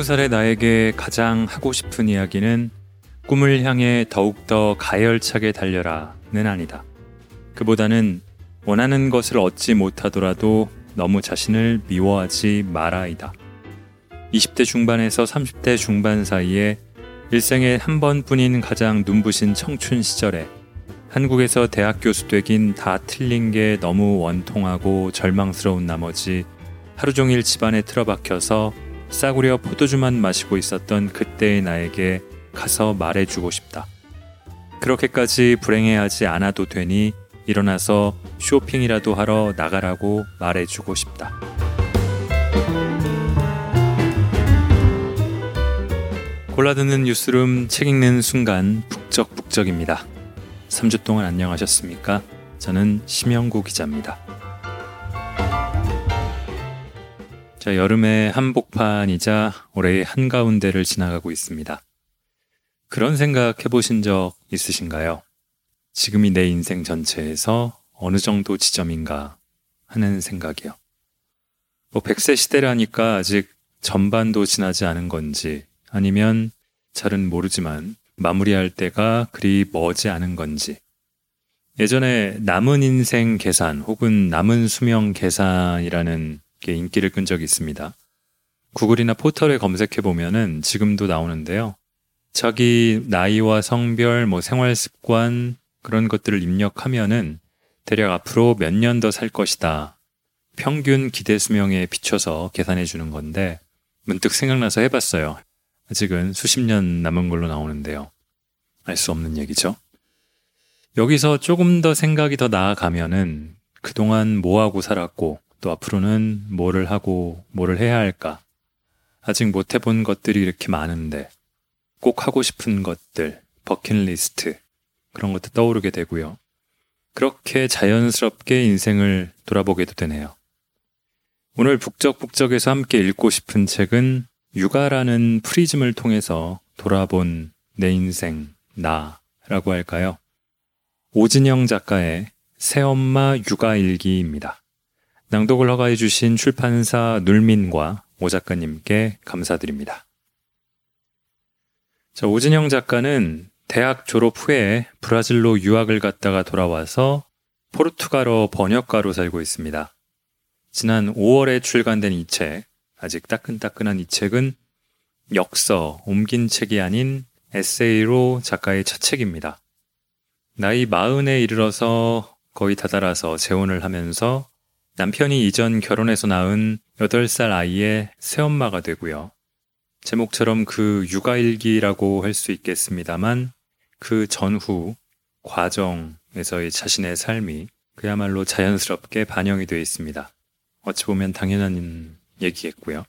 스무 살의 나에게 가장 하고 싶은 이야기는 꿈을 향해 더욱더 가열차게 달려라는 아니다. 그보다는 원하는 것을 얻지 못하더라도 너무 자신을 미워하지 마라이다. 20대 중반에서 30대 중반 사이에 일생에 한 번뿐인 가장 눈부신 청춘 시절에 한국에서 대학 교수 되긴 다 틀린 게 너무 원통하고 절망스러운 나머지 하루 종일 집안에 틀어박혀서 싸구려 포도주만 마시고 있었던 그때의 나에게 가서 말해주고 싶다. 그렇게까지 불행해하지 않아도 되니 일어나서 쇼핑이라도 하러 나가라고 말해주고 싶다. 골라드는 뉴스룸 책 읽는 순간 북적북적입니다. 3주 동안 안녕하셨습니까? 저는 심영구 기자입니다. 자, 여름의 한복판이자 올해의 한가운데를 지나가고 있습니다. 그런 생각 해보신 적 있으신가요? 지금이 내 인생 전체에서 어느 정도 지점인가 하는 생각이요. 뭐 100세 시대라니까 아직 전반도 지나지 않은 건지 아니면 잘은 모르지만 마무리할 때가 그리 머지 않은 건지 예전에 남은 인생 계산 혹은 남은 수명 계산이라는 게 인기를 끈 적이 있습니다. 구글이나 포털에 검색해 보면은 지금도 나오는데요. 자기 나이와 성별, 뭐 생활 습관 그런 것들을 입력하면은 대략 앞으로 몇 년 더 살 것이다. 평균 기대 수명에 비춰서 계산해 주는 건데 문득 생각나서 해봤어요. 아직은 수십 년 남은 걸로 나오는데요. 알 수 없는 얘기죠. 여기서 조금 더 생각이 더 나아가면은 그동안 뭐 하고 살았고 또 앞으로는 뭐를 하고 뭐를 해야 할까? 아직 못 해본 것들이 이렇게 많은데 꼭 하고 싶은 것들, 버킷리스트 그런 것도 떠오르게 되고요. 그렇게 자연스럽게 인생을 돌아보게도 되네요. 오늘 북적북적에서 함께 읽고 싶은 책은 육아라는 프리즘을 통해서 돌아본 내 인생, 나라고 할까요? 오진영 작가의 새엄마 육아일기입니다. 낭독을 허가해 주신 출판사 눌민과 오 작가님께 감사드립니다. 자, 오진영 작가는 대학 졸업 후에 브라질로 유학을 갔다가 돌아와서 포르투갈어 번역가로 살고 있습니다. 지난 5월에 출간된 이 책, 아직 따끈따끈한 이 책은 역서, 옮긴 책이 아닌 에세이로 작가의 첫 책입니다. 나이 마흔에 이르러서 거의 다다라서 재혼을 하면서 남편이 이전 결혼해서 낳은 8살 아이의 새엄마가 되고요. 제목처럼 그 육아일기라고 할 수 있겠습니다만 그 전후 과정에서의 자신의 삶이 그야말로 자연스럽게 반영이 되어 있습니다. 어찌 보면 당연한 얘기겠고요.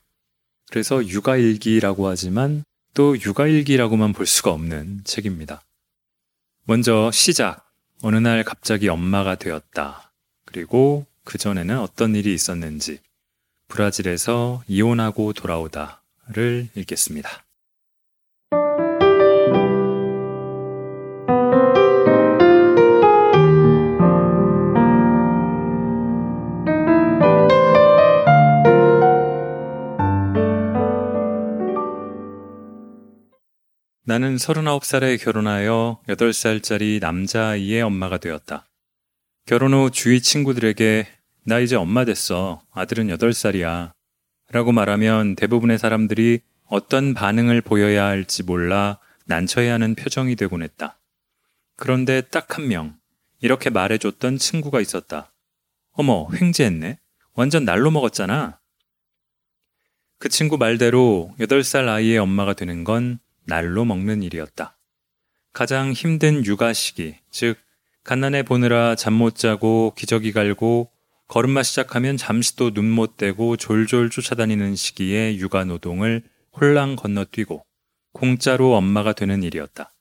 그래서 육아일기라고 하지만 또 육아일기라고만 볼 수가 없는 책입니다. 먼저 시작. 어느 날 갑자기 엄마가 되었다. 그리고 그전에는 어떤 일이 있었는지, 브라질에서 이혼하고 돌아오다를 읽겠습니다. 나는 39살에 결혼하여 8살짜리 남자아이의 엄마가 되었다. 결혼 후 주위 친구들에게 나 이제 엄마 됐어. 아들은 8살이야. 라고 말하면 대부분의 사람들이 어떤 반응을 보여야 할지 몰라 난처해하는 표정이 되곤 했다. 그런데 딱 한 명, 이렇게 말해줬던 친구가 있었다. 어머, 횡재했네? 완전 날로 먹었잖아. 그 친구 말대로 8살 아이의 엄마가 되는 건 날로 먹는 일이었다. 가장 힘든 육아 시기, 즉, 갓난애 보느라 잠 못 자고 기저귀 갈고 걸음마 시작하면 잠시도 눈못 떼고 졸졸 쫓아다니는 시기에 육아 노동을 홀랑 건너뛰고 공짜로 엄마가 되는 일이었다.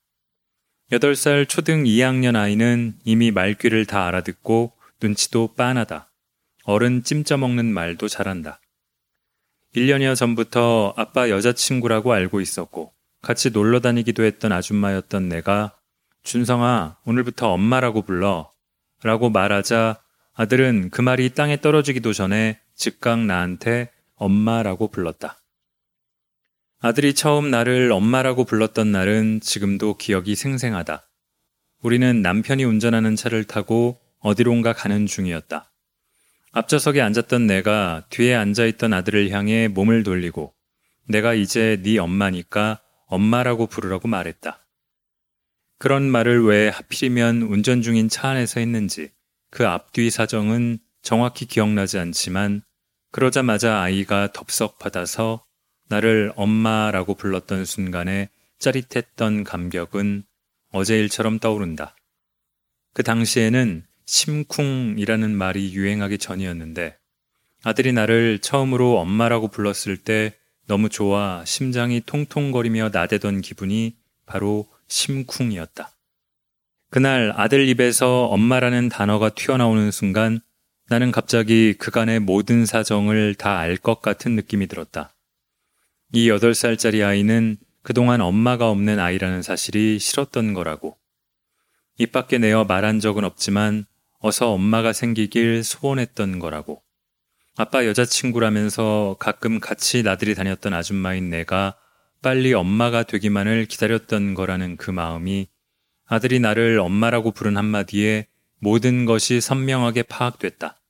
8살 초등 2학년 아이는 이미 말귀를 다 알아듣고 눈치도 빤하다. 어른 찜쪄 먹는 말도 잘한다. 1년여 전부터 아빠 여자친구라고 알고 있었고 같이 놀러 다니기도 했던 아줌마였던 내가 준성아, 오늘부터 엄마라고 불러. 라고 말하자 아들은 그 말이 땅에 떨어지기도 전에 즉각 나한테 엄마라고 불렀다. 아들이 처음 나를 엄마라고 불렀던 날은 지금도 기억이 생생하다. 우리는 남편이 운전하는 차를 타고 어디론가 가는 중이었다. 앞좌석에 앉았던 내가 뒤에 앉아있던 아들을 향해 몸을 돌리고 내가 이제 네 엄마니까 엄마라고 부르라고 말했다. 그런 말을 왜 하필이면 운전 중인 차 안에서 했는지 그 앞뒤 사정은 정확히 기억나지 않지만 그러자마자 아이가 덥석 받아서 나를 엄마라고 불렀던 순간에 짜릿했던 감격은 어제 일처럼 떠오른다. 그 당시에는 심쿵이라는 말이 유행하기 전이었는데 아들이 나를 처음으로 엄마라고 불렀을 때 너무 좋아 심장이 통통거리며 나대던 기분이 바로 심쿵이었다. 그날 아들 입에서 엄마라는 단어가 튀어나오는 순간 나는 갑자기 그간의 모든 사정을 다 알 것 같은 느낌이 들었다. 이 8살짜리 아이는 그동안 엄마가 없는 아이라는 사실이 싫었던 거라고. 입 밖에 내어 말한 적은 없지만 어서 엄마가 생기길 소원했던 거라고. 아빠 여자친구라면서 가끔 같이 나들이 다녔던 아줌마인 내가 빨리 엄마가 되기만을 기다렸던 거라는 그 마음이 아들이 나를 엄마라고 부른 한마디에 모든 것이 선명하게 파악됐다.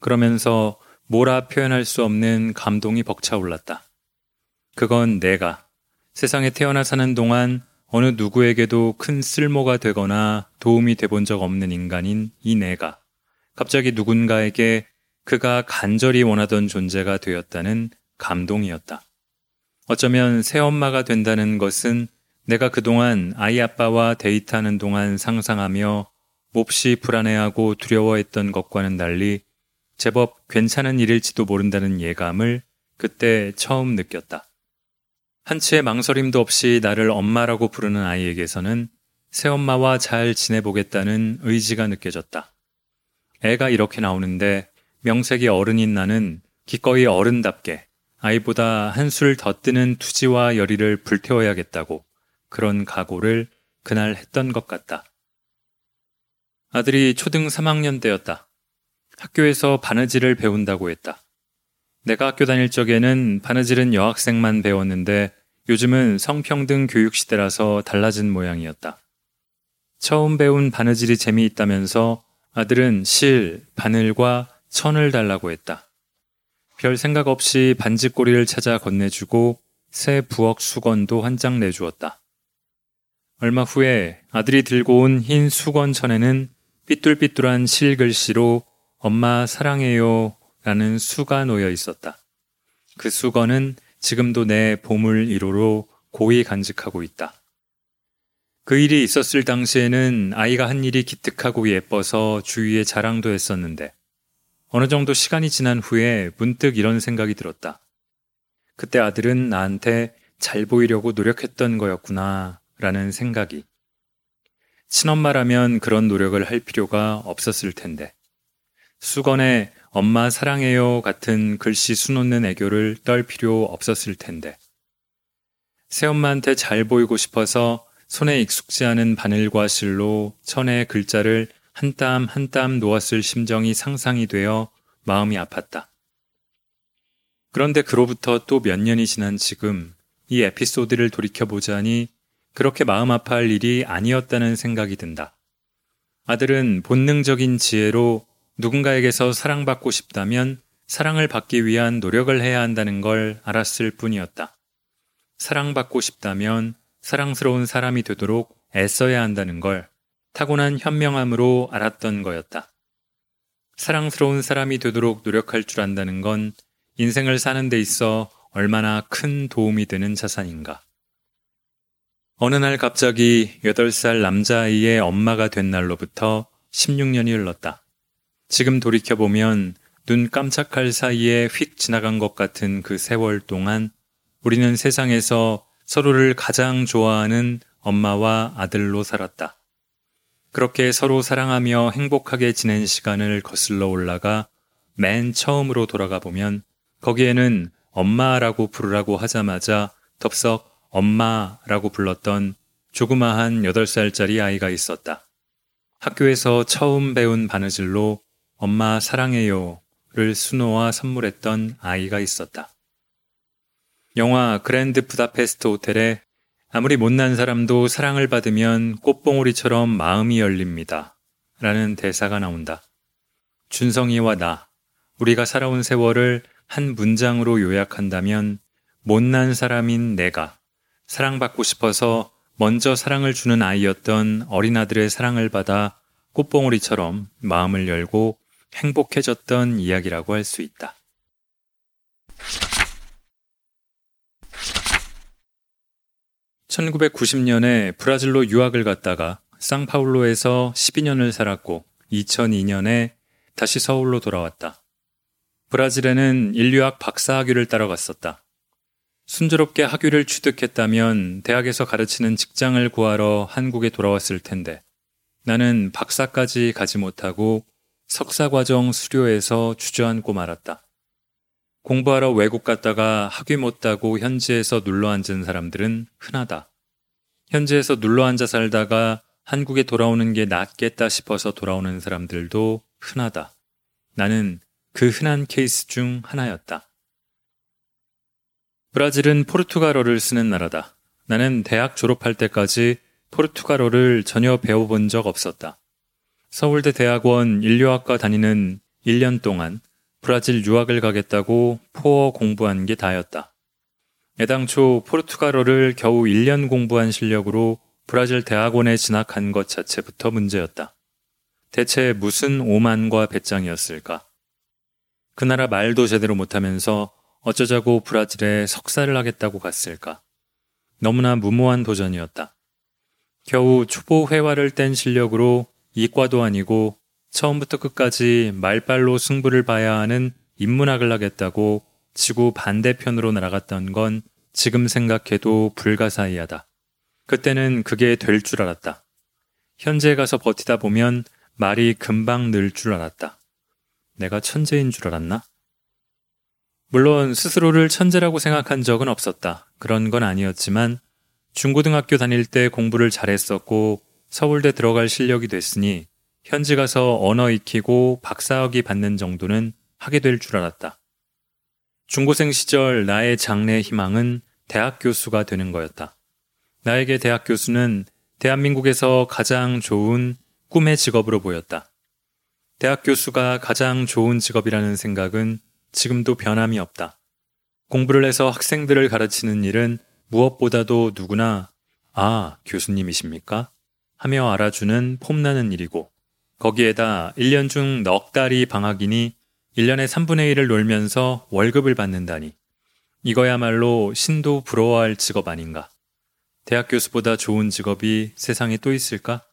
그러면서 뭐라 표현할 수 없는 감동이 벅차올랐다. 그건 내가 세상에 태어나 사는 동안 어느 누구에게도 큰 쓸모가 되거나 도움이 돼본 적 없는 인간인 이 내가 갑자기 누군가에게 그가 간절히 원하던 존재가 되었다는 감동이었다. 어쩌면 새엄마가 된다는 것은 내가 그동안 아이 아빠와 데이트하는 동안 상상하며 몹시 불안해하고 두려워했던 것과는 달리 제법 괜찮은 일일지도 모른다는 예감을 그때 처음 느꼈다. 한치의 망설임도 없이 나를 엄마라고 부르는 아이에게서는 새엄마와 잘 지내보겠다는 의지가 느껴졌다. 애가 이렇게 나오는데 명색이 어른인 나는 기꺼이 어른답게 아이보다 한술 더 뜨는 투지와 열의를 불태워야겠다고 그런 각오를 그날 했던 것 같다. 아들이 초등 3학년 때였다. 학교에서 바느질을 배운다고 했다. 내가 학교 다닐 적에는 바느질은 여학생만 배웠는데 요즘은 성평등 교육 시대라서 달라진 모양이었다. 처음 배운 바느질이 재미있다면서 아들은 실, 바늘과 천을 달라고 했다. 별 생각 없이 반지꼬리를 찾아 건네주고 새 부엌 수건도 한 장 내주었다. 얼마 후에 아들이 들고 온 흰 수건천에는 삐뚤삐뚤한 실글씨로 엄마 사랑해요 라는 수가 놓여 있었다. 그 수건은 지금도 내 보물 1호로 고이 간직하고 있다. 그 일이 있었을 당시에는 아이가 한 일이 기특하고 예뻐서 주위에 자랑도 했었는데 어느 정도 시간이 지난 후에 문득 이런 생각이 들었다. 그때 아들은 나한테 잘 보이려고 노력했던 거였구나, 라는 생각이. 친엄마라면 그런 노력을 할 필요가 없었을 텐데. 수건에 엄마 사랑해요 같은 글씨 수놓는 애교를 떨 필요 없었을 텐데. 새엄마한테 잘 보이고 싶어서 손에 익숙지 않은 바늘과 실로 천에 글자를 한땀 한땀 놓았을 심정이 상상이 되어 마음이 아팠다. 그런데 그로부터 또 몇 년이 지난 지금 이 에피소드를 돌이켜보자니 그렇게 마음 아파할 일이 아니었다는 생각이 든다. 아들은 본능적인 지혜로 누군가에게서 사랑받고 싶다면 사랑을 받기 위한 노력을 해야 한다는 걸 알았을 뿐이었다. 사랑받고 싶다면 사랑스러운 사람이 되도록 애써야 한다는 걸 타고난 현명함으로 알았던 거였다. 사랑스러운 사람이 되도록 노력할 줄 안다는 건 인생을 사는 데 있어 얼마나 큰 도움이 되는 자산인가. 어느 날 갑자기 8살 남자아이의 엄마가 된 날로부터 16년이 흘렀다. 지금 돌이켜보면 눈 깜짝할 사이에 휙 지나간 것 같은 그 세월 동안 우리는 세상에서 서로를 가장 좋아하는 엄마와 아들로 살았다. 그렇게 서로 사랑하며 행복하게 지낸 시간을 거슬러 올라가 맨 처음으로 돌아가 보면 거기에는 엄마라고 부르라고 하자마자 덥석 엄마라고 불렀던 조그마한 8살짜리 아이가 있었다. 학교에서 처음 배운 바느질로 엄마 사랑해요를 수놓아 선물했던 아이가 있었다. 영화 그랜드 부다페스트 호텔에 아무리 못난 사람도 사랑을 받으면 꽃봉오리처럼 마음이 열립니다. 라는 대사가 나온다. 준성이와 나, 우리가 살아온 세월을 한 문장으로 요약한다면 못난 사람인 내가 사랑받고 싶어서 먼저 사랑을 주는 아이였던 어린아들의 사랑을 받아 꽃봉오리처럼 마음을 열고 행복해졌던 이야기라고 할 수 있다. 1990년에 브라질로 유학을 갔다가 상파울로에서 12년을 살았고 2002년에 다시 서울로 돌아왔다. 브라질에는 인류학 박사학위를 따러 갔었다. 순조롭게 학위를 취득했다면 대학에서 가르치는 직장을 구하러 한국에 돌아왔을 텐데 나는 박사까지 가지 못하고 석사과정 수료에서 주저앉고 말았다. 공부하러 외국 갔다가 학위 못 따고 현지에서 눌러 앉은 사람들은 흔하다. 현지에서 눌러 앉아 살다가 한국에 돌아오는 게 낫겠다 싶어서 돌아오는 사람들도 흔하다. 나는 그 흔한 케이스 중 하나였다. 브라질은 포르투갈어를 쓰는 나라다. 나는 대학 졸업할 때까지 포르투갈어를 전혀 배워본 적 없었다. 서울대 대학원 인류학과 다니는 1년 동안 브라질 유학을 가겠다고 포어 공부한 게 다였다. 애당초 포르투갈어를 겨우 1년 공부한 실력으로 브라질 대학원에 진학한 것 자체부터 문제였다. 대체 무슨 오만과 배짱이었을까? 그 나라 말도 제대로 못하면서 어쩌자고 브라질에 석사를 하겠다고 갔을까? 너무나 무모한 도전이었다. 겨우 초보 회화를 뗀 실력으로 이과도 아니고 처음부터 끝까지 말빨로 승부를 봐야 하는 인문학을 하겠다고 지구 반대편으로 날아갔던 건 지금 생각해도 불가사의하다. 그때는 그게 될 줄 알았다. 현재 가서 버티다 보면 말이 금방 늘 줄 알았다. 내가 천재인 줄 알았나? 물론 스스로를 천재라고 생각한 적은 없었다. 그런 건 아니었지만 중고등학교 다닐 때 공부를 잘했었고 서울대 들어갈 실력이 됐으니 현지 가서 언어 익히고 박사학위 받는 정도는 하게 될 줄 알았다. 중고생 시절 나의 장래 희망은 대학 교수가 되는 거였다. 나에게 대학 교수는 대한민국에서 가장 좋은 꿈의 직업으로 보였다. 대학 교수가 가장 좋은 직업이라는 생각은 지금도 변함이 없다. 공부를 해서 학생들을 가르치는 일은 무엇보다도 누구나 아, 교수님이십니까? 하며 알아주는 폼나는 일이고 거기에다 1년 중 넉 달이 방학이니 1년에 3분의 1을 놀면서 월급을 받는다니. 이거야말로 신도 부러워할 직업 아닌가. 대학 교수보다 좋은 직업이 세상에 또 있을까?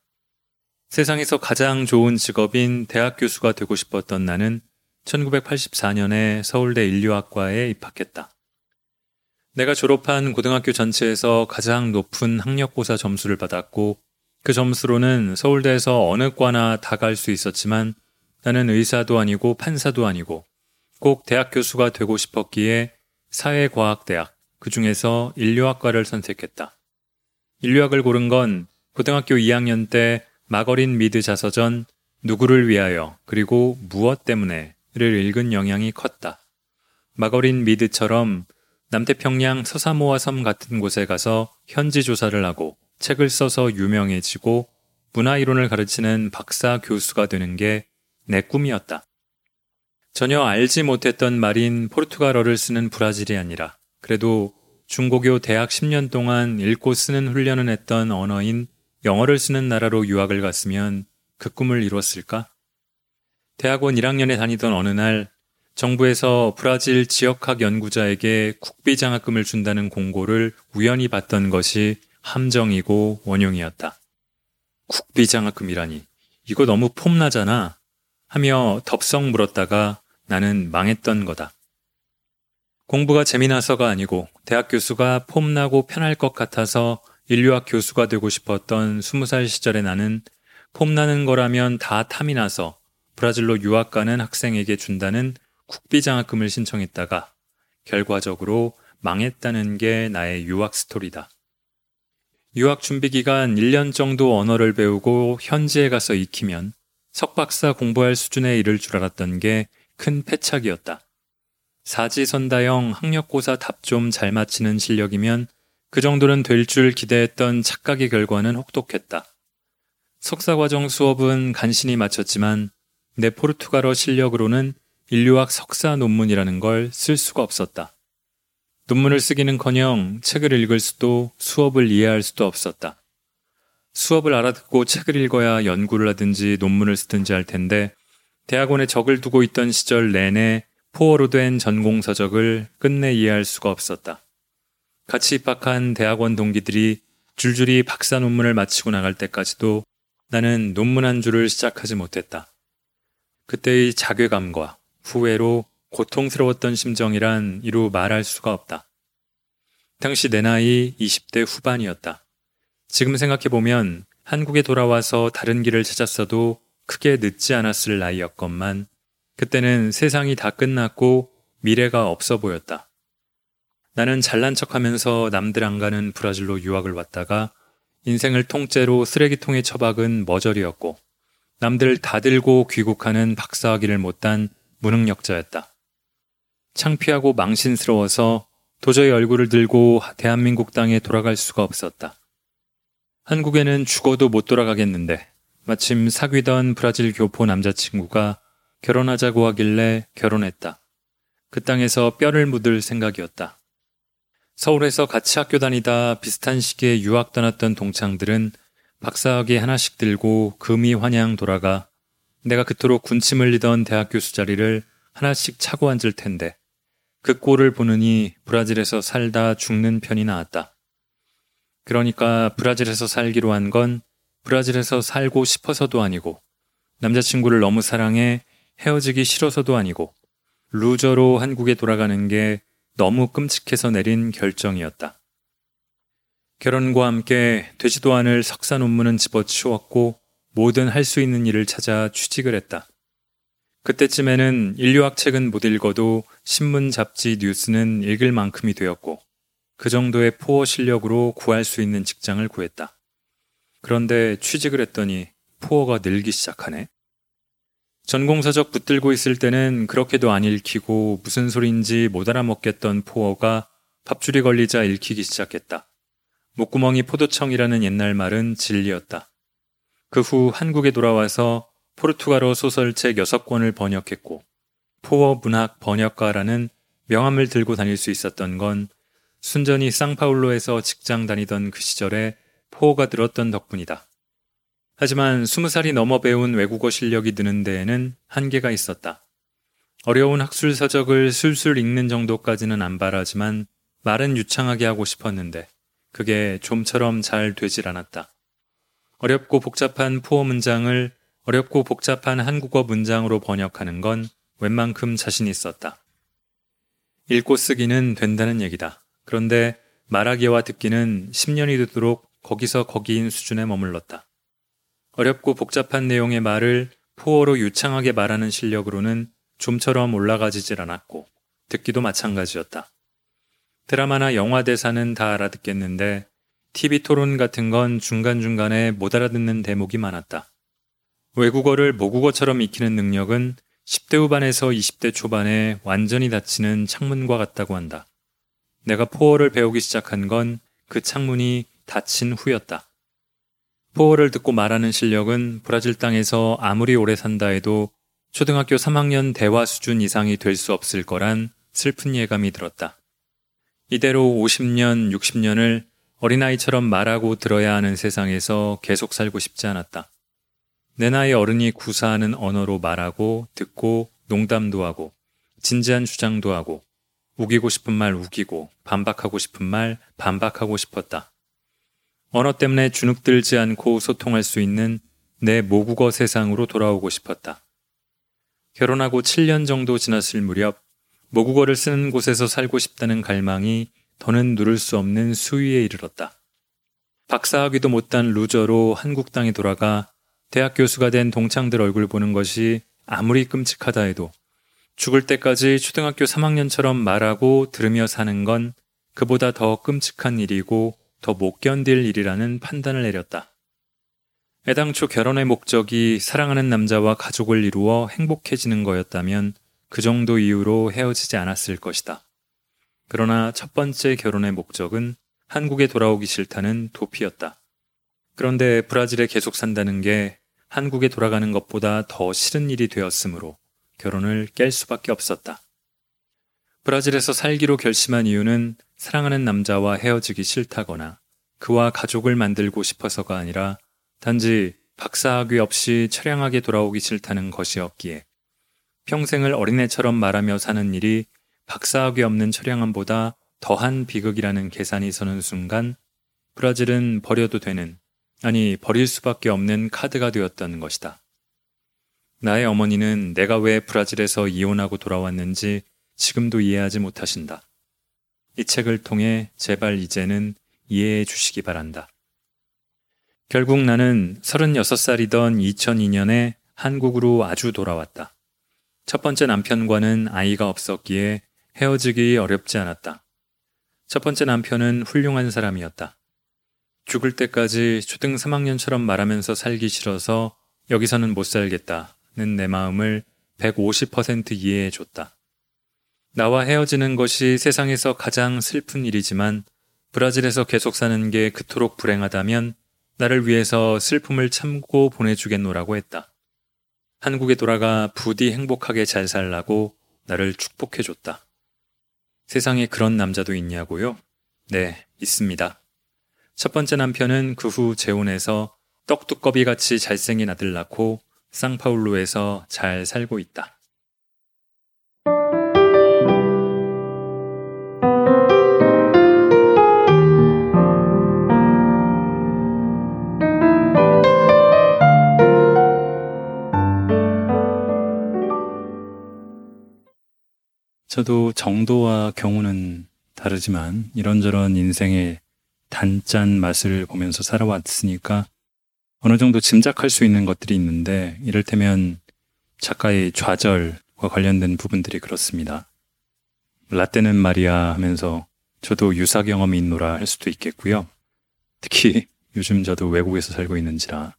세상에서 가장 좋은 직업인 대학 교수가 되고 싶었던 나는 1984년에 서울대 인류학과에 입학했다. 내가 졸업한 고등학교 전체에서 가장 높은 학력고사 점수를 받았고 그 점수로는 서울대에서 어느 과나 다 갈 수 있었지만 나는 의사도 아니고 판사도 아니고 꼭 대학 교수가 되고 싶었기에 사회과학대학, 그 중에서 인류학과를 선택했다. 인류학을 고른 건 고등학교 2학년 때 마거린 미드 자서전 누구를 위하여 그리고 무엇 때문에를 읽은 영향이 컸다. 마거린 미드처럼 남태평양 서사모아 섬 같은 곳에 가서 현지 조사를 하고 책을 써서 유명해지고 문화이론을 가르치는 박사 교수가 되는 게 내 꿈이었다. 전혀 알지 못했던 말인 포르투갈어를 쓰는 브라질이 아니라 그래도 중고교 대학 10년 동안 읽고 쓰는 훈련을 했던 언어인 영어를 쓰는 나라로 유학을 갔으면 그 꿈을 이뤘을까? 대학원 1학년에 다니던 어느 날 정부에서 브라질 지역학 연구자에게 국비 장학금을 준다는 공고를 우연히 봤던 것이 함정이고 원흉이었다. 국비장학금이라니 이거 너무 폼나잖아 하며 덥석 물었다가 나는 망했던 거다. 공부가 재미나서가 아니고 대학 교수가 폼나고 편할 것 같아서 인류학 교수가 되고 싶었던 스무 살 시절의 나는 폼나는 거라면 다 탐이 나서 브라질로 유학 가는 학생에게 준다는 국비장학금을 신청했다가 결과적으로 망했다는 게 나의 유학 스토리다. 유학 준비 기간 1년 정도 언어를 배우고 현지에 가서 익히면 석박사 공부할 수준에 이를 줄 알았던 게 큰 패착이었다. 사지선다형 학력고사 답 좀 잘 맞히는 실력이면 그 정도는 될 줄 기대했던 착각의 결과는 혹독했다. 석사과정 수업은 간신히 마쳤지만 내 포르투갈어 실력으로는 인류학 석사 논문이라는 걸 쓸 수가 없었다. 논문을 쓰기는커녕 책을 읽을 수도 수업을 이해할 수도 없었다. 수업을 알아듣고 책을 읽어야 연구를 하든지 논문을 쓰든지 할 텐데 대학원에 적을 두고 있던 시절 내내 포어로 된 전공 서적을 끝내 이해할 수가 없었다. 같이 입학한 대학원 동기들이 줄줄이 박사 논문을 마치고 나갈 때까지도 나는 논문 한 줄을 시작하지 못했다. 그때의 자괴감과 후회로 고통스러웠던 심정이란 이루 말할 수가 없다. 당시 내 나이 20대 후반이었다. 지금 생각해보면 한국에 돌아와서 다른 길을 찾았어도 크게 늦지 않았을 나이였건만 그때는 세상이 다 끝났고 미래가 없어 보였다. 나는 잘난 척 하면서 남들 안 가는 브라질로 유학을 왔다가 인생을 통째로 쓰레기통에 처박은 머저리였고 남들 다 들고 귀국하는 박사학위를 못한 무능력자였다. 창피하고 망신스러워서 도저히 얼굴을 들고 대한민국 땅에 돌아갈 수가 없었다. 한국에는 죽어도 못 돌아가겠는데 마침 사귀던 브라질 교포 남자친구가 결혼하자고 하길래 결혼했다. 그 땅에서 뼈를 묻을 생각이었다. 서울에서 같이 학교 다니다 비슷한 시기에 유학 떠났던 동창들은 박사학위 하나씩 들고 금이 환양 돌아가 내가 그토록 군침 흘리던 대학교 수자리를 하나씩 차고 앉을 텐데 그 꼴을 보느니 브라질에서 살다 죽는 편이 나왔다. 그러니까 브라질에서 살기로 한 건 브라질에서 살고 싶어서도 아니고 남자친구를 너무 사랑해 헤어지기 싫어서도 아니고 루저로 한국에 돌아가는 게 너무 끔찍해서 내린 결정이었다. 결혼과 함께 되지도 않을 석사 논문은 집어치웠고 뭐든 할 수 있는 일을 찾아 취직을 했다. 그때쯤에는 인류학 책은 못 읽어도 신문, 잡지, 뉴스는 읽을 만큼이 되었고 그 정도의 포어 실력으로 구할 수 있는 직장을 구했다. 그런데 취직을 했더니 포어가 늘기 시작하네. 전공서적 붙들고 있을 때는 그렇게도 안 읽히고 무슨 소리인지 못 알아먹겠던 포어가 밥줄이 걸리자 읽히기 시작했다. 목구멍이 포도청이라는 옛날 말은 진리였다. 그 후 한국에 돌아와서 포르투갈어 소설책 6권을 번역했고 포어 문학 번역가라는 명함을 들고 다닐 수 있었던 건 순전히 쌍파울로에서 직장 다니던 그 시절에 포어가 들었던 덕분이다. 하지만 20살이 넘어 배운 외국어 실력이 느는 데에는 한계가 있었다. 어려운 학술 서적을 술술 읽는 정도까지는 안 바라지만 말은 유창하게 하고 싶었는데 그게 좀처럼 잘 되질 않았다. 어렵고 복잡한 포어 문장을 어렵고 복잡한 한국어 문장으로 번역하는 건 웬만큼 자신 있었다. 읽고 쓰기는 된다는 얘기다. 그런데 말하기와 듣기는 10년이 되도록 거기서 거기인 수준에 머물렀다. 어렵고 복잡한 내용의 말을 포어로 유창하게 말하는 실력으로는 좀처럼 올라가지질 않았고 듣기도 마찬가지였다. 드라마나 영화 대사는 다 알아듣겠는데 TV 토론 같은 건 중간중간에 못 알아듣는 대목이 많았다. 외국어를 모국어처럼 익히는 능력은 10대 후반에서 20대 초반에 완전히 닫히는 창문과 같다고 한다. 내가 포어를 배우기 시작한 건 그 창문이 닫힌 후였다. 포어를 듣고 말하는 실력은 브라질 땅에서 아무리 오래 산다 해도 초등학교 3학년 대화 수준 이상이 될 수 없을 거란 슬픈 예감이 들었다. 이대로 50년, 60년을 어린아이처럼 말하고 들어야 하는 세상에서 계속 살고 싶지 않았다. 내 나이 어른이 구사하는 언어로 말하고 듣고 농담도 하고 진지한 주장도 하고 우기고 싶은 말 우기고 반박하고 싶은 말 반박하고 싶었다. 언어 때문에 주눅들지 않고 소통할 수 있는 내 모국어 세상으로 돌아오고 싶었다. 결혼하고 7년 정도 지났을 무렵 모국어를 쓰는 곳에서 살고 싶다는 갈망이 더는 누를 수 없는 수위에 이르렀다. 박사학위도 못한 루저로 한국 땅에 돌아가 대학 교수가 된 동창들 얼굴 보는 것이 아무리 끔찍하다 해도 죽을 때까지 초등학교 3학년처럼 말하고 들으며 사는 건 그보다 더 끔찍한 일이고 더 못 견딜 일이라는 판단을 내렸다. 애당초 결혼의 목적이 사랑하는 남자와 가족을 이루어 행복해지는 거였다면 그 정도 이유로 헤어지지 않았을 것이다. 그러나 첫 번째 결혼의 목적은 한국에 돌아오기 싫다는 도피였다. 그런데 브라질에 계속 산다는 게 한국에 돌아가는 것보다 더 싫은 일이 되었으므로 결혼을 깰 수밖에 없었다. 브라질에서 살기로 결심한 이유는 사랑하는 남자와 헤어지기 싫다거나 그와 가족을 만들고 싶어서가 아니라 단지 박사학위 없이 처량하게 돌아오기 싫다는 것이었기에 평생을 어린애처럼 말하며 사는 일이 박사학위 없는 처량함보다 더한 비극이라는 계산이 서는 순간 브라질은 버려도 되는, 아니 버릴 수밖에 없는 카드가 되었다는 것이다. 나의 어머니는 내가 왜 브라질에서 이혼하고 돌아왔는지 지금도 이해하지 못하신다. 이 책을 통해 제발 이제는 이해해 주시기 바란다. 결국 나는 36살이던 2002년에 한국으로 아주 돌아왔다. 첫 번째 남편과는 아이가 없었기에 헤어지기 어렵지 않았다. 첫 번째 남편은 훌륭한 사람이었다. 죽을 때까지 초등 3학년처럼 말하면서 살기 싫어서 여기서는 못 살겠다는 내 마음을 150% 이해해 줬다. 나와 헤어지는 것이 세상에서 가장 슬픈 일이지만 브라질에서 계속 사는 게 그토록 불행하다면 나를 위해서 슬픔을 참고 보내주겠노라고 했다. 한국에 돌아가 부디 행복하게 잘 살라고 나를 축복해 줬다. 세상에 그런 남자도 있냐고요? 네, 있습니다. 첫 번째 남편은 그 후 재혼해서 떡두꺼비 같이 잘생긴 아들 낳고 쌍파울루에서 잘 살고 있다. 저도 정도와 경우는 다르지만 이런저런 인생의 단짠 맛을 보면서 살아왔으니까 어느 정도 짐작할 수 있는 것들이 있는데 이를테면 작가의 좌절과 관련된 부분들이 그렇습니다. 라떼는 말이야 하면서 저도 유사 경험이 있노라 할 수도 있겠고요. 특히 요즘 저도 외국에서 살고 있는지라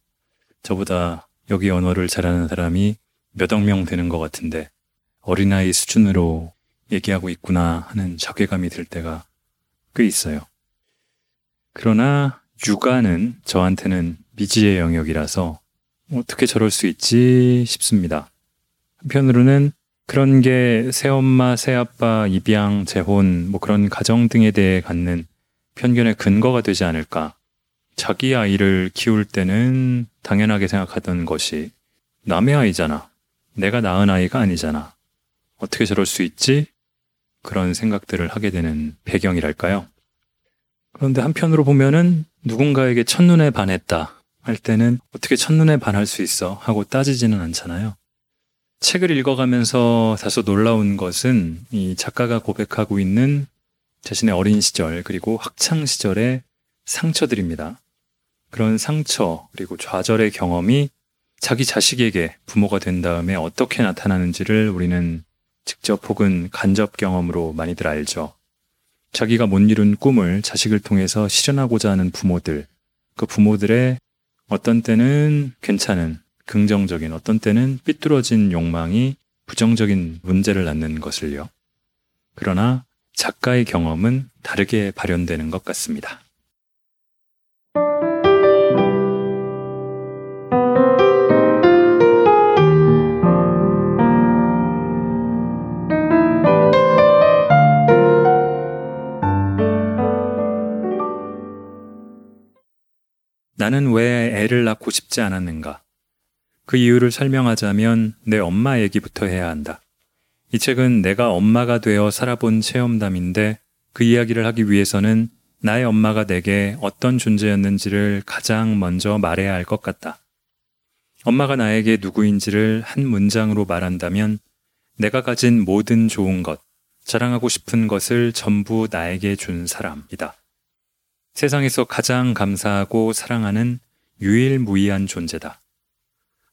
저보다 여기 언어를 잘하는 사람이 몇 억 명 되는 것 같은데 어린아이 수준으로 얘기하고 있구나 하는 자괴감이 들 때가 꽤 있어요. 그러나 육아는 저한테는 미지의 영역이라서 어떻게 저럴 수 있지 싶습니다. 한편으로는 그런 게 새엄마, 새아빠, 입양, 재혼, 뭐 그런 가정 등에 대해 갖는 편견의 근거가 되지 않을까. 자기 아이를 키울 때는 당연하게 생각하던 것이 남의 아이잖아. 내가 낳은 아이가 아니잖아. 어떻게 저럴 수 있지? 그런 생각들을 하게 되는 배경이랄까요? 그런데 한편으로 보면은 누군가에게 첫눈에 반했다 할 때는 어떻게 첫눈에 반할 수 있어 하고 따지지는 않잖아요. 책을 읽어가면서 다소 놀라운 것은 이 작가가 고백하고 있는 자신의 어린 시절 그리고 학창 시절의 상처들입니다. 그런 상처 그리고 좌절의 경험이 자기 자식에게 부모가 된 다음에 어떻게 나타나는지를 우리는 직접 혹은 간접 경험으로 많이들 알죠. 자기가 못 이룬 꿈을 자식을 통해서 실현하고자 하는 부모들, 그 부모들의 어떤 때는 괜찮은, 긍정적인, 어떤 때는 삐뚤어진 욕망이 부정적인 문제를 낳는 것을요. 그러나 작가의 경험은 다르게 발현되는 것 같습니다. 나는 왜 애를 낳고 싶지 않았는가? 그 이유를 설명하자면 내 엄마 얘기부터 해야 한다. 이 책은 내가 엄마가 되어 살아본 체험담인데 그 이야기를 하기 위해서는 나의 엄마가 내게 어떤 존재였는지를 가장 먼저 말해야 할 것 같다. 엄마가 나에게 누구인지를 한 문장으로 말한다면 내가 가진 모든 좋은 것, 자랑하고 싶은 것을 전부 나에게 준 사람이다. 세상에서 가장 감사하고 사랑하는 유일무이한 존재다.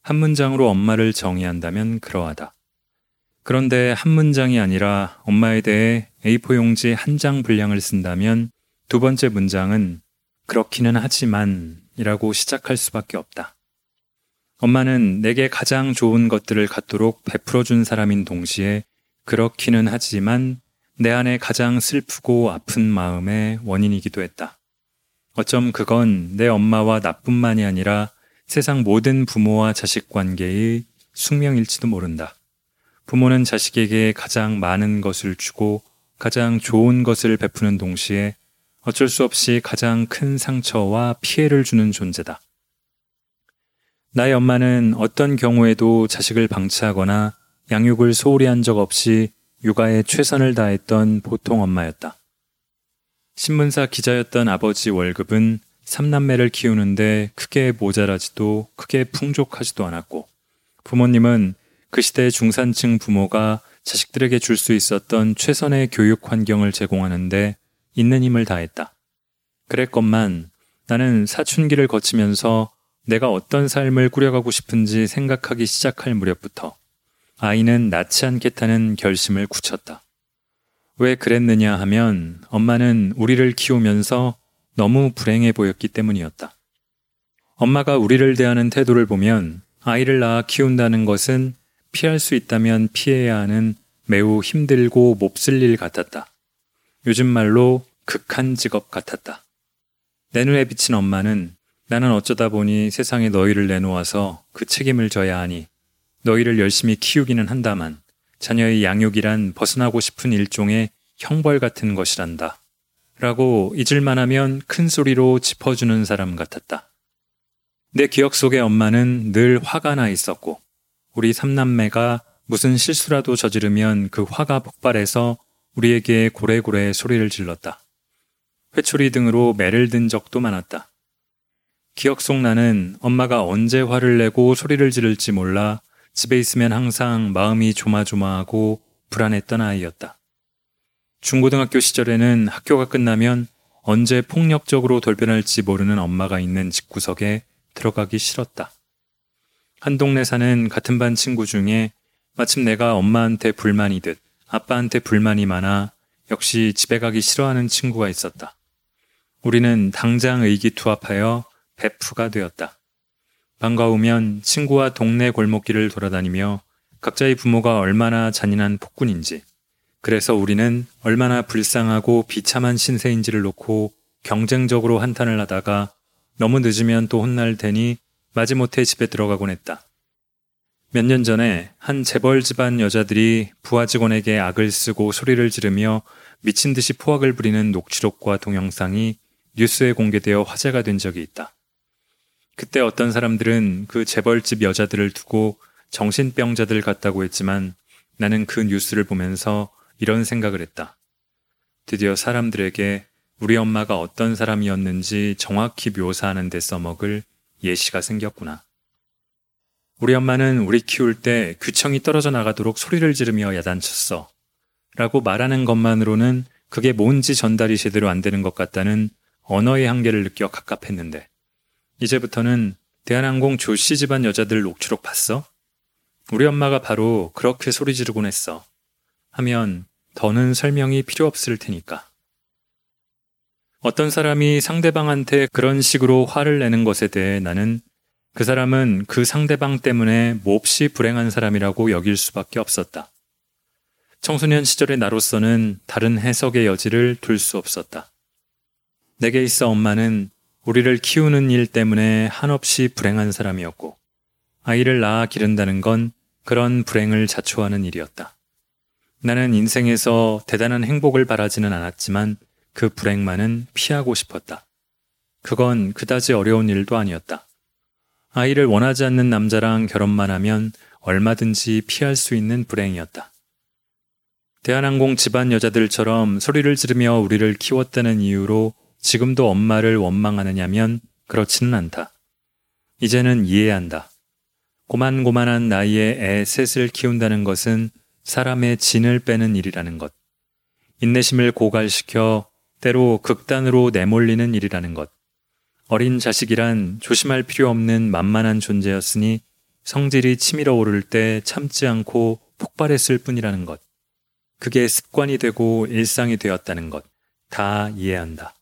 한 문장으로 엄마를 정의한다면 그러하다. 그런데 한 문장이 아니라 엄마에 대해 A4 용지 한 장 분량을 쓴다면 두 번째 문장은 그렇기는 하지만 이라고 시작할 수밖에 없다. 엄마는 내게 가장 좋은 것들을 갖도록 베풀어준 사람인 동시에 그렇기는 하지만 내 안에 가장 슬프고 아픈 마음의 원인이기도 했다. 어쩜 그건 내 엄마와 나뿐만이 아니라 세상 모든 부모와 자식 관계의 숙명일지도 모른다. 부모는 자식에게 가장 많은 것을 주고 가장 좋은 것을 베푸는 동시에 어쩔 수 없이 가장 큰 상처와 피해를 주는 존재다. 나의 엄마는 어떤 경우에도 자식을 방치하거나 양육을 소홀히 한 적 없이 육아에 최선을 다했던 보통 엄마였다. 신문사 기자였던 아버지 월급은 삼남매를 키우는데 크게 모자라지도 크게 풍족하지도 않았고 부모님은 그 시대 중산층 부모가 자식들에게 줄 수 있었던 최선의 교육 환경을 제공하는데 있는 힘을 다했다. 그랬건만 나는 사춘기를 거치면서 내가 어떤 삶을 꾸려가고 싶은지 생각하기 시작할 무렵부터 아이는 낳지 않겠다는 결심을 굳혔다. 왜 그랬느냐 하면 엄마는 우리를 키우면서 너무 불행해 보였기 때문이었다. 엄마가 우리를 대하는 태도를 보면 아이를 낳아 키운다는 것은 피할 수 있다면 피해야 하는 매우 힘들고 몹쓸 일 같았다. 요즘 말로 극한 직업 같았다. 내 눈에 비친 엄마는 나는 어쩌다 보니 세상에 너희를 내놓아서 그 책임을 져야 하니 너희를 열심히 키우기는 한다만 자녀의 양육이란 벗어나고 싶은 일종의 형벌 같은 것이란다. 라고 잊을만 하면 큰 소리로 짚어주는 사람 같았다. 내 기억 속의 엄마는 늘 화가 나 있었고, 우리 삼남매가 무슨 실수라도 저지르면 그 화가 폭발해서 우리에게 고래고래 소리를 질렀다. 회초리 등으로 매를 든 적도 많았다. 기억 속 나는 엄마가 언제 화를 내고 소리를 지를지 몰라 집에 있으면 항상 마음이 조마조마하고 불안했던 아이였다. 중고등학교 시절에는 학교가 끝나면 언제 폭력적으로 돌변할지 모르는 엄마가 있는 집구석에 들어가기 싫었다. 한 동네 사는 같은 반 친구 중에 마침 내가 엄마한테 불만이듯 아빠한테 불만이 많아 역시 집에 가기 싫어하는 친구가 있었다. 우리는 당장 의기투합하여 베프가 되었다. 반가우면 친구와 동네 골목길을 돌아다니며 각자의 부모가 얼마나 잔인한 폭군인지, 그래서 우리는 얼마나 불쌍하고 비참한 신세인지를 놓고 경쟁적으로 한탄을 하다가 너무 늦으면 또 혼날 테니 마지못해 집에 들어가곤 했다. 몇 년 전에 한 재벌 집안 여자들이 부하 직원에게 악을 쓰고 소리를 지르며 미친 듯이 포악을 부리는 녹취록과 동영상이 뉴스에 공개되어 화제가 된 적이 있다. 그때 어떤 사람들은 그 재벌집 여자들을 두고 정신병자들 같다고 했지만 나는 그 뉴스를 보면서 이런 생각을 했다. 드디어 사람들에게 우리 엄마가 어떤 사람이었는지 정확히 묘사하는 데 써먹을 예시가 생겼구나. 우리 엄마는 우리 키울 때 규청이 떨어져 나가도록 소리를 지르며 야단쳤어. 라고 말하는 것만으로는 그게 뭔지 전달이 제대로 안 되는 것 같다는 언어의 한계를 느껴 갑갑했는데 이제부터는 대한항공 조씨 집안 여자들 녹취록 봤어? 우리 엄마가 바로 그렇게 소리 지르곤 했어. 하면 더는 설명이 필요 없을 테니까. 어떤 사람이 상대방한테 그런 식으로 화를 내는 것에 대해 나는 그 사람은 그 상대방 때문에 몹시 불행한 사람이라고 여길 수밖에 없었다. 청소년 시절의 나로서는 다른 해석의 여지를 둘 수 없었다. 내게 있어 엄마는 우리를 키우는 일 때문에 한없이 불행한 사람이었고, 아이를 낳아 기른다는 건 그런 불행을 자초하는 일이었다. 나는 인생에서 대단한 행복을 바라지는 않았지만 그 불행만은 피하고 싶었다. 그건 그다지 어려운 일도 아니었다. 아이를 원하지 않는 남자랑 결혼만 하면 얼마든지 피할 수 있는 불행이었다. 대한항공 집안 여자들처럼 소리를 지르며 우리를 키웠다는 이유로 지금도 엄마를 원망하느냐면 그렇지는 않다. 이제는 이해한다. 고만고만한 나이에 애 셋을 키운다는 것은 사람의 진을 빼는 일이라는 것. 인내심을 고갈시켜 때로 극단으로 내몰리는 일이라는 것. 어린 자식이란 조심할 필요 없는 만만한 존재였으니 성질이 치밀어 오를 때 참지 않고 폭발했을 뿐이라는 것. 그게 습관이 되고 일상이 되었다는 것. 다 이해한다.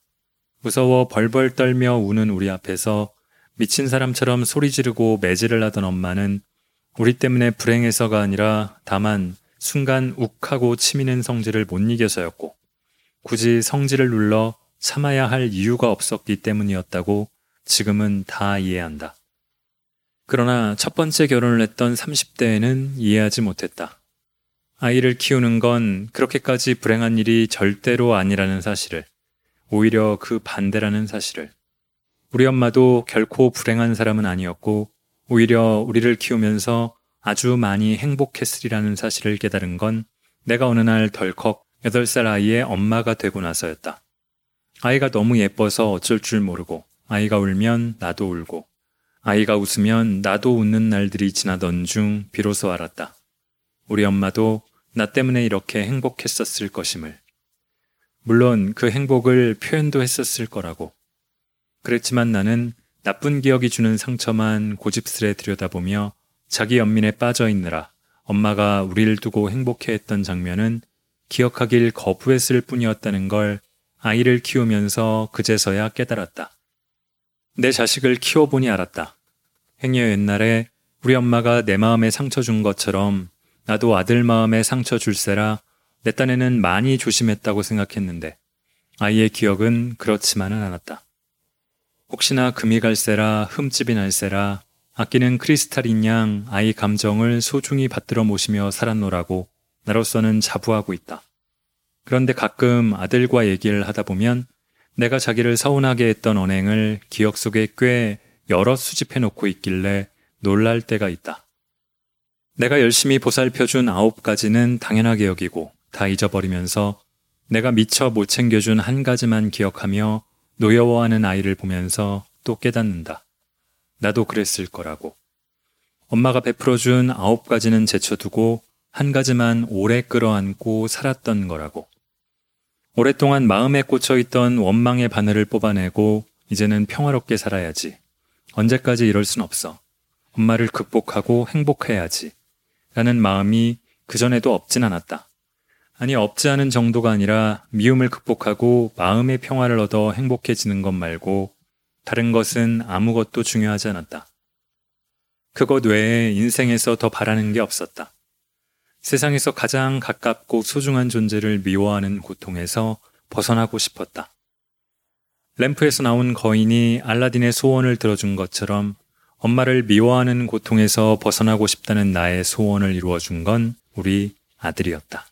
무서워 벌벌 떨며 우는 우리 앞에서 미친 사람처럼 소리 지르고 매질을 하던 엄마는 우리 때문에 불행해서가 아니라 다만 순간 욱하고 치미는 성질을 못 이겨서였고 굳이 성질을 눌러 참아야 할 이유가 없었기 때문이었다고 지금은 다 이해한다. 그러나 첫 번째 결혼을 했던 30대에는 이해하지 못했다. 아이를 키우는 건 그렇게까지 불행한 일이 절대로 아니라는 사실을, 오히려 그 반대라는 사실을. 우리 엄마도 결코 불행한 사람은 아니었고, 오히려 우리를 키우면서 아주 많이 행복했으리라는 사실을 깨달은 건 내가 어느 날 덜컥 8살 아이의 엄마가 되고 나서였다. 아이가 너무 예뻐서 어쩔 줄 모르고, 아이가 울면 나도 울고, 아이가 웃으면 나도 웃는 날들이 지나던 중 비로소 알았다. 우리 엄마도 나 때문에 이렇게 행복했었을 것임을. 물론 그 행복을 표현도 했었을 거라고. 그랬지만 나는 나쁜 기억이 주는 상처만 고집스레 들여다보며 자기 연민에 빠져 있느라 엄마가 우리를 두고 행복해 했던 장면은 기억하길 거부했을 뿐이었다는 걸 아이를 키우면서 그제서야 깨달았다. 내 자식을 키워보니 알았다. 행여 옛날에 우리 엄마가 내 마음에 상처 준 것처럼 나도 아들 마음에 상처 줄세라 내 딴에는 많이 조심했다고 생각했는데 아이의 기억은 그렇지만은 않았다. 혹시나 금이 갈세라 흠집이 날세라 아끼는 크리스탈인 양 아이 감정을 소중히 받들어 모시며 살았노라고 나로서는 자부하고 있다. 그런데 가끔 아들과 얘기를 하다 보면 내가 자기를 서운하게 했던 언행을 기억 속에 꽤 여러 수집해 놓고 있길래 놀랄 때가 있다. 내가 열심히 보살펴준 아홉 가지는 당연하게 여기고 다 잊어버리면서 내가 미처 못 챙겨준 한 가지만 기억하며 노여워하는 아이를 보면서 또 깨닫는다. 나도 그랬을 거라고. 엄마가 베풀어준 아홉 가지는 제쳐두고 한 가지만 오래 끌어안고 살았던 거라고. 오랫동안 마음에 꽂혀있던 원망의 바늘을 뽑아내고 이제는 평화롭게 살아야지. 언제까지 이럴 순 없어. 엄마를 극복하고 행복해야지. 라는 마음이 그전에도 없진 않았다. 아니, 없지 않은 정도가 아니라 미움을 극복하고 마음의 평화를 얻어 행복해지는 것 말고 다른 것은 아무것도 중요하지 않았다. 그것 외에 인생에서 더 바라는 게 없었다. 세상에서 가장 가깝고 소중한 존재를 미워하는 고통에서 벗어나고 싶었다. 램프에서 나온 거인이 알라딘의 소원을 들어준 것처럼 엄마를 미워하는 고통에서 벗어나고 싶다는 나의 소원을 이루어준 건 우리 아들이었다.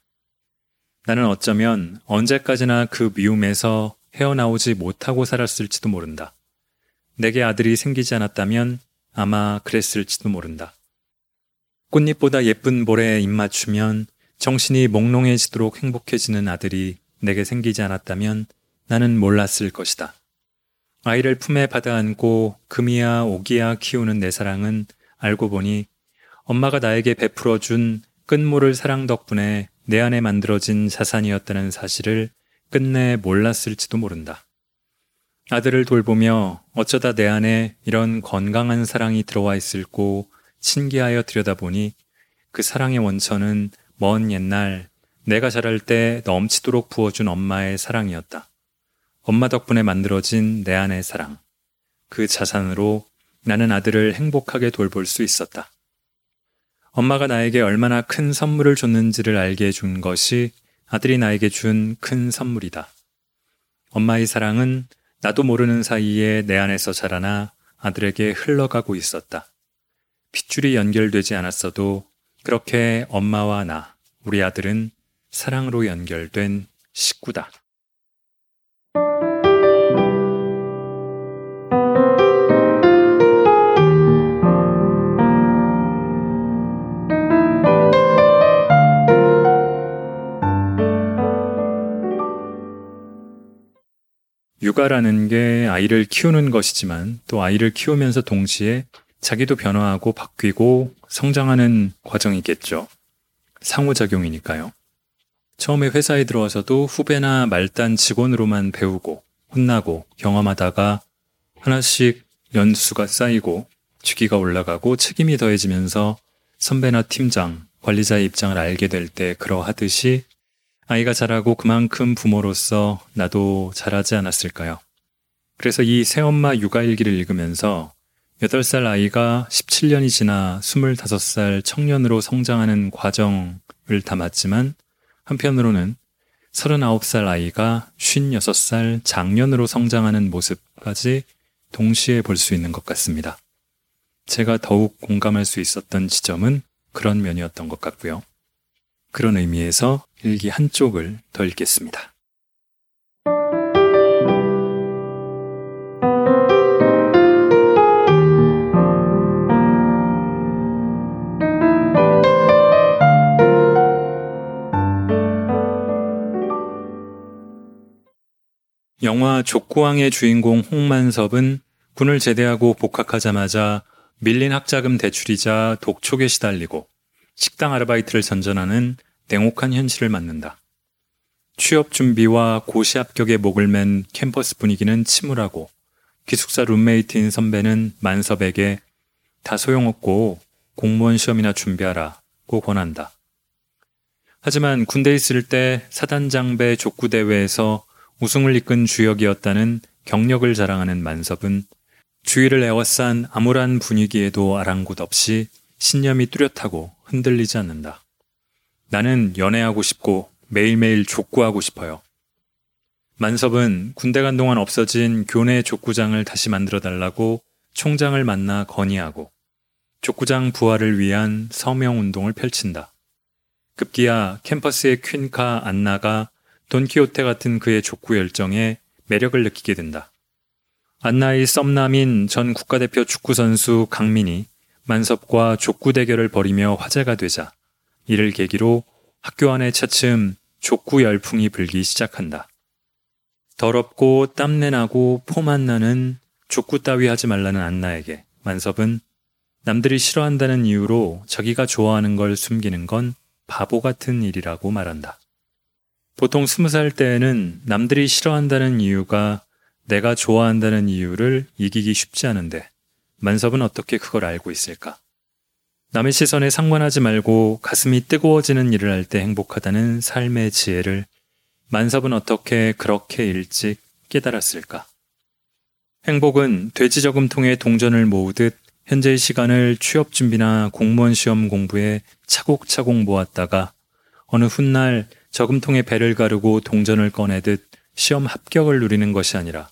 나는 어쩌면 언제까지나 그 미움에서 헤어나오지 못하고 살았을지도 모른다. 내게 아들이 생기지 않았다면 아마 그랬을지도 모른다. 꽃잎보다 예쁜 볼에 입맞추면 정신이 몽롱해지도록 행복해지는 아들이 내게 생기지 않았다면 나는 몰랐을 것이다. 아이를 품에 받아 안고 금이야 오기야 키우는 내 사랑은 알고 보니 엄마가 나에게 베풀어 준 끝모를 사랑 덕분에 내 안에 만들어진 자산이었다는 사실을 끝내 몰랐을지도 모른다. 아들을 돌보며 어쩌다 내 안에 이런 건강한 사랑이 들어와 있을고 신기하여 들여다보니 그 사랑의 원천은 먼 옛날 내가 자랄 때 넘치도록 부어준 엄마의 사랑이었다. 엄마 덕분에 만들어진 내 안의 사랑. 그 자산으로 나는 아들을 행복하게 돌볼 수 있었다. 엄마가 나에게 얼마나 큰 선물을 줬는지를 알게 해준 것이 아들이 나에게 준 큰 선물이다. 엄마의 사랑은 나도 모르는 사이에 내 안에서 자라나 아들에게 흘러가고 있었다. 핏줄이 연결되지 않았어도 그렇게 엄마와 나, 우리 아들은 사랑으로 연결된 식구다. 육아라는 게 아이를 키우는 것이지만 또 아이를 키우면서 동시에 자기도 변화하고 바뀌고 성장하는 과정이겠죠. 상호작용이니까요. 처음에 회사에 들어와서도 후배나 말단 직원으로만 배우고 혼나고 경험하다가 하나씩 연수가 쌓이고 주기가 올라가고 책임이 더해지면서 선배나 팀장, 관리자의 입장을 알게 될 때 그러하듯이 아이가 자라고 그만큼 부모로서 나도 자라지 않았을까요? 그래서 이 새엄마 육아일기를 읽으면서 8살 아이가 17년이 지나 25살 청년으로 성장하는 과정을 담았지만 한편으로는 39살 아이가 56살 장년으로 성장하는 모습까지 동시에 볼 수 있는 것 같습니다. 제가 더욱 공감할 수 있었던 지점은 그런 면이었던 것 같고요. 그런 의미에서 일기 한쪽을 더 읽겠습니다. 영화 족구왕의 주인공 홍만섭은 군을 제대하고 복학하자마자 밀린 학자금 대출이자 독촉에 시달리고 식당 아르바이트를 전전하는 냉혹한 현실을 맞는다. 취업 준비와 고시 합격에 목을 맨 캠퍼스 분위기는 침울하고 기숙사 룸메이트인 선배는 만섭에게 다 소용없고 공무원 시험이나 준비하라고 권한다. 하지만 군대 있을 때 사단장배 족구대회에서 우승을 이끈 주역이었다는 경력을 자랑하는 만섭은 주위를 에워싼 암울한 분위기에도 아랑곳 없이 신념이 뚜렷하고 흔들리지 않는다. 나는 연애하고 싶고 매일매일 족구하고 싶어요. 만섭은 군대 간 동안 없어진 교내 족구장을 다시 만들어 달라고 총장을 만나 건의하고 족구장 부활을 위한 서명 운동을 펼친다. 급기야 캠퍼스의 퀸카 안나가 돈키호테 같은 그의 족구 열정에 매력을 느끼게 된다. 안나의 썸남인 전 국가대표 축구선수 강민이 만섭과 족구 대결을 벌이며 화제가 되자 이를 계기로 학교 안에 차츰 족구 열풍이 불기 시작한다. 더럽고 땀내나고 포만 나는 족구 따위 하지 말라는 안나에게 만섭은 남들이 싫어한다는 이유로 자기가 좋아하는 걸 숨기는 건 바보 같은 일이라고 말한다. 보통 스무 살 때에는 남들이 싫어한다는 이유가 내가 좋아한다는 이유를 이기기 쉽지 않은데 만섭은 어떻게 그걸 알고 있을까? 남의 시선에 상관하지 말고 가슴이 뜨거워지는 일을 할 때 행복하다는 삶의 지혜를 만섭은 어떻게 그렇게 일찍 깨달았을까? 행복은 돼지 저금 통에 동전을 모으듯 현재의 시간을 취업 준비나 공무원 시험 공부에 차곡차곡 모았다가 어느 훗날 저금통에 배를 가르고 동전을 꺼내듯 시험 합격을 누리는 것이 아니라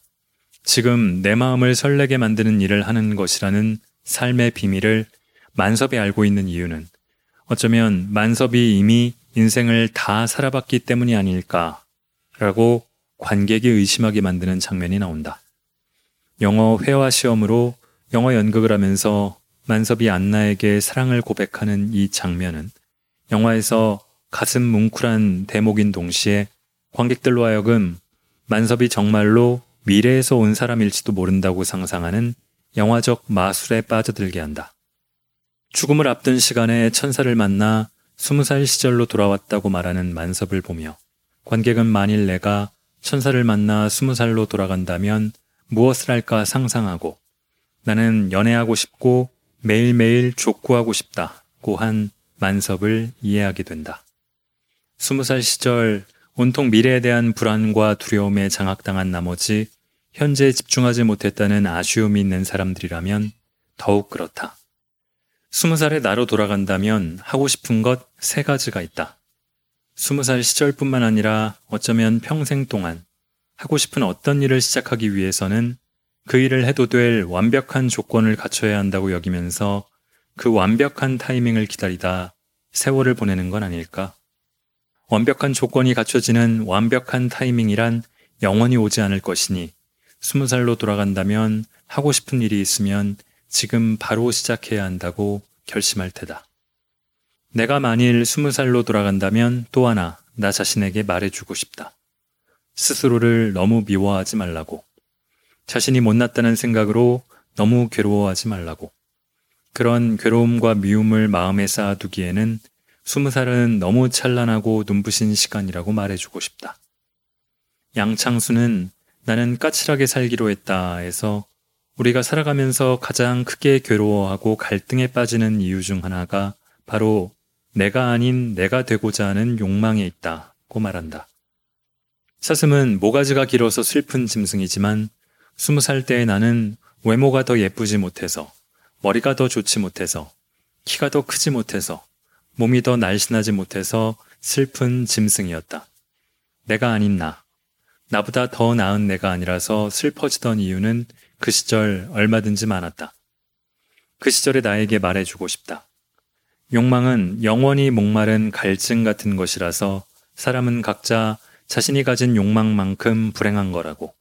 지금 내 마음을 설레게 만드는 일을 하는 것이라는 삶의 비밀을 만섭이 알고 있는 이유는 어쩌면 만섭이 이미 인생을 다 살아봤기 때문이 아닐까라고 관객이 의심하게 만드는 장면이 나온다. 영어 회화 시험으로 영어 연극을 하면서 만섭이 안나에게 사랑을 고백하는 이 장면은 영화에서 가슴 뭉클한 대목인 동시에 관객들로 하여금 만섭이 정말로 미래에서 온 사람일지도 모른다고 상상하는 영화적 마술에 빠져들게 한다. 죽음을 앞둔 시간에 천사를 만나 스무 살 시절로 돌아왔다고 말하는 만섭을 보며 관객은 만일 내가 천사를 만나 스무 살로 돌아간다면 무엇을 할까 상상하고 나는 연애하고 싶고 매일매일 족구하고 싶다고 한 만섭을 이해하게 된다. 스무 살 시절 온통 미래에 대한 불안과 두려움에 장악당한 나머지 현재에 집중하지 못했다는 아쉬움이 있는 사람들이라면 더욱 그렇다. 스무 살의 나로 돌아간다면 하고 싶은 것 세 가지가 있다. 스무 살 시절뿐만 아니라 어쩌면 평생 동안 하고 싶은 어떤 일을 시작하기 위해서는 그 일을 해도 될 완벽한 조건을 갖춰야 한다고 여기면서 그 완벽한 타이밍을 기다리다 세월을 보내는 건 아닐까? 완벽한 조건이 갖춰지는 완벽한 타이밍이란 영원히 오지 않을 것이니 스무 살로 돌아간다면 하고 싶은 일이 있으면 지금 바로 시작해야 한다고 결심할 테다. 내가 만일 스무 살로 돌아간다면 또 하나 나 자신에게 말해주고 싶다. 스스로를 너무 미워하지 말라고. 자신이 못났다는 생각으로 너무 괴로워하지 말라고. 그런 괴로움과 미움을 마음에 쌓아두기에는 스무 살은 너무 찬란하고 눈부신 시간이라고 말해주고 싶다. 양창수는 나는 까칠하게 살기로 했다 해서 우리가 살아가면서 가장 크게 괴로워하고 갈등에 빠지는 이유 중 하나가 바로 내가 아닌 내가 되고자 하는 욕망에 있다고 말한다. 사슴은 모가지가 길어서 슬픈 짐승이지만 스무 살 때의 나는 외모가 더 예쁘지 못해서 머리가 더 좋지 못해서, 키가 더 크지 못해서, 몸이 더 날씬하지 못해서 슬픈 짐승이었다. 내가 아닌 나. 나보다 더 나은 내가 아니라서 슬퍼지던 이유는 그 시절 얼마든지 많았다. 그 시절의 나에게 말해주고 싶다. 욕망은 영원히 목마른 갈증 같은 것이라서 사람은 각자 자신이 가진 욕망만큼 불행한 거라고.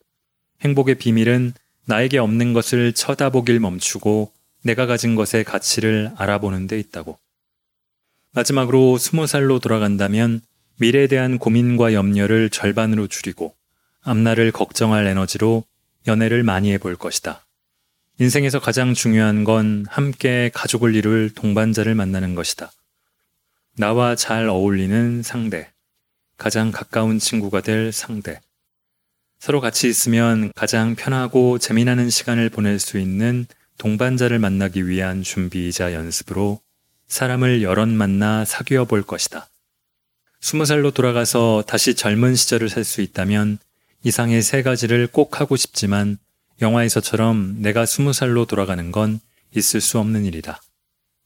행복의 비밀은 나에게 없는 것을 쳐다보길 멈추고 내가 가진 것의 가치를 알아보는 데 있다고. 마지막으로 스무 살로 돌아간다면 미래에 대한 고민과 염려를 절반으로 줄이고 앞날을 걱정할 에너지로 연애를 많이 해볼 것이다. 인생에서 가장 중요한 건 함께 가족을 이룰 동반자를 만나는 것이다. 나와 잘 어울리는 상대, 가장 가까운 친구가 될 상대. 서로 같이 있으면 가장 편하고 재미나는 시간을 보낼 수 있는 동반자를 만나기 위한 준비이자 연습으로 사람을 여럿 만나 사귀어 볼 것이다. 스무 살로 돌아가서 다시 젊은 시절을 살 수 있다면 이상의 세 가지를 꼭 하고 싶지만 영화에서처럼 내가 스무 살로 돌아가는 건 있을 수 없는 일이다.